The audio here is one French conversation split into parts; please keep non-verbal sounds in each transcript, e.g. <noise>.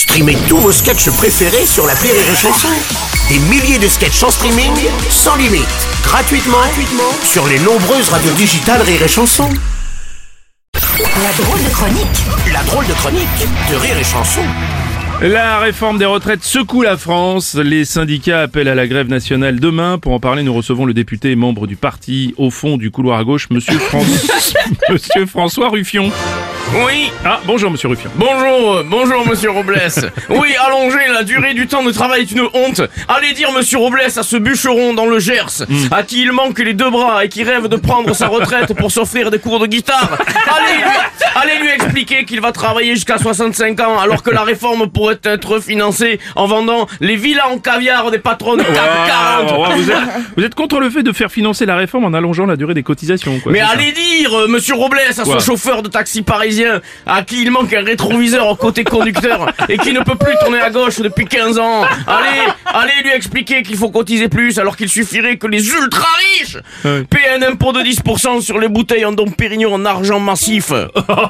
Streamez tous vos sketchs préférés sur la Rire et Chanson. Des milliers de sketchs en streaming, sans limite, gratuitement, gratuitement sur les nombreuses radios digitales Rire et Chanson. La drôle de chronique La drôle de chronique de Rire et Chanson. La réforme des retraites secoue la France. Les syndicats appellent à la grève nationale demain. Pour en parler, nous recevons le député et membre du parti au fond du couloir à gauche, Monsieur, François, <laughs> Monsieur François Ruffion. Oui, Ah, bonjour Monsieur Ruffion. bonjour, euh, bonjour monsieur Robles. <laughs> Oui, allonger la durée du temps de travail est une honte. Allez dire monsieur Robles à ce bûcheron dans le Gers, à qui il manque les deux bras et qui rêve de prendre sa retraite pour s'offrir des cours de guitare. Allez lui, allez lui expliquer qu'il va travailler jusqu'à 65 ans alors que la réforme pourrait être financée en vendant les villas en caviar des patrons de CAC 40. Ouais, vous, êtes, vous êtes contre le fait de faire financer la réforme en allongeant la durée des cotisations, quoi. Mais allez dire, euh, monsieur Robles, à ce chauffeur de taxi parisien, à qui il manque un rétroviseur au côté conducteur et qui ne peut plus tourner à gauche depuis 15 ans. Allez, allez lui expliquer qu'il faut cotiser plus alors qu'il suffirait que les ultra riches paient un impôt de 10% sur les bouteilles en Dom Pérignon en argent massif. <laughs>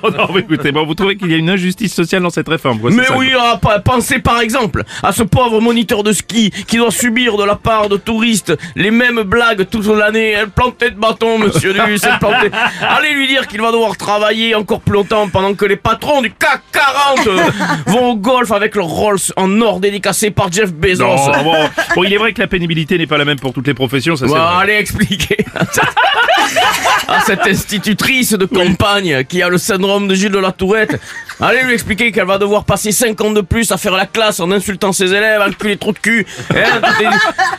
Oh, non, mais écoutez, bon, vous trouvez qu'il y a une injustice sociale dans cette réforme, quoi, Mais ça, oui, ah, pensez par exemple à ce pauvre moniteur de ski qui doit subir de la part de touristes les mêmes blagues toute l'année. Elle plantait de bâton, monsieur Duss, elle plantait. <laughs> Allez lui dire qu'il va devoir travailler encore plus longtemps pendant que les patrons du CAC 40 euh, <laughs> vont au golf avec leur Rolls en or dédicacé par Jeff Bezos. Non, bon, bon, il est vrai que la pénibilité n'est pas la même pour toutes les professions, ça c'est Bon, vrai. allez expliquer <laughs> à cette institutrice de campagne qui a le syndrome de Gilles de la Tourette. Allez lui expliquer qu'elle va devoir passer 5 ans de plus à faire la classe en insultant ses élèves, enculer trop de cul. hein,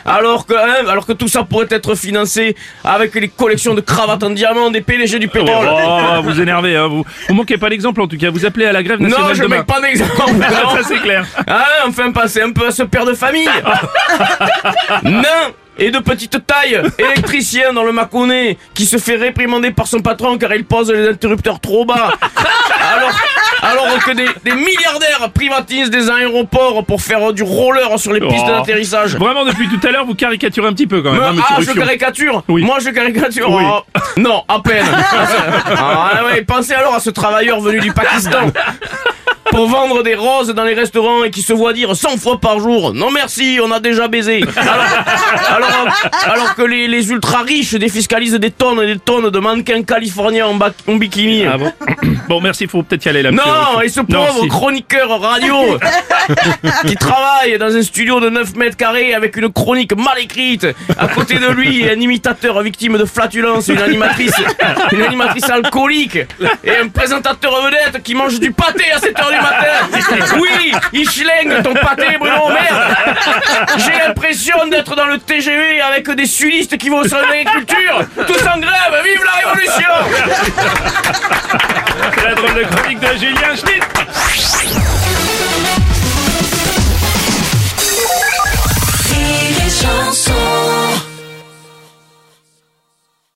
alors que, hein, alors que tout ça pourrait être financé avec les collections de cravates en diamant des PDG du pétrole. Oh, vous énervez, hein, vous. Vous manquez pas d'exemple en tout cas. Vous appelez à la grève nationale non, je demain. mets pas d'exemple. non. <laughs> ça c'est clair. Ah, enfin, pensez un peu à ce père de famille. <laughs> Nain et de petite taille, électricien dans le Mâconnais, qui se fait réprimander par son patron car il pose les interrupteurs trop bas. Alors, alors que des, des milliardaires privatisent des aéroports pour faire du roller sur les pistes Oh. d'atterrissage. Vraiment, depuis tout à l'heure, vous caricaturez un petit peu quand même, Mais- hein, ah, je caricature Oui. Moi, je caricature Oui. Oh, Non, à peine ah, ouais, Pensez alors à ce travailleur venu du Pakistan pour vendre des roses dans les restaurants et qui se voit dire 100 fois par jour Non merci, on a déjà baisé Alors, alors, alors que les, les ultra riches défiscalisent des tonnes et des tonnes de mannequins californiens en, bikini Ah bon <coughs> Bon, merci, faut peut-être y aller là. non, et ce Non, pauvre si. chroniqueur radio <laughs> qui travaille dans un studio de 9 mètres carrés avec une chronique mal écrite. À côté de lui, un imitateur victime de flatulence, une animatrice, une animatrice alcoolique et un présentateur vedette qui mange du pâté à 7 heures du Oui, il schlingue ton pâté, Bruno, merde. J'ai l'impression d'être dans le TGV avec des sudistes qui vont au salon d'agriculture. Tous en grève, vive la révolution C'est la drôle de chronique de Julien Schnitt.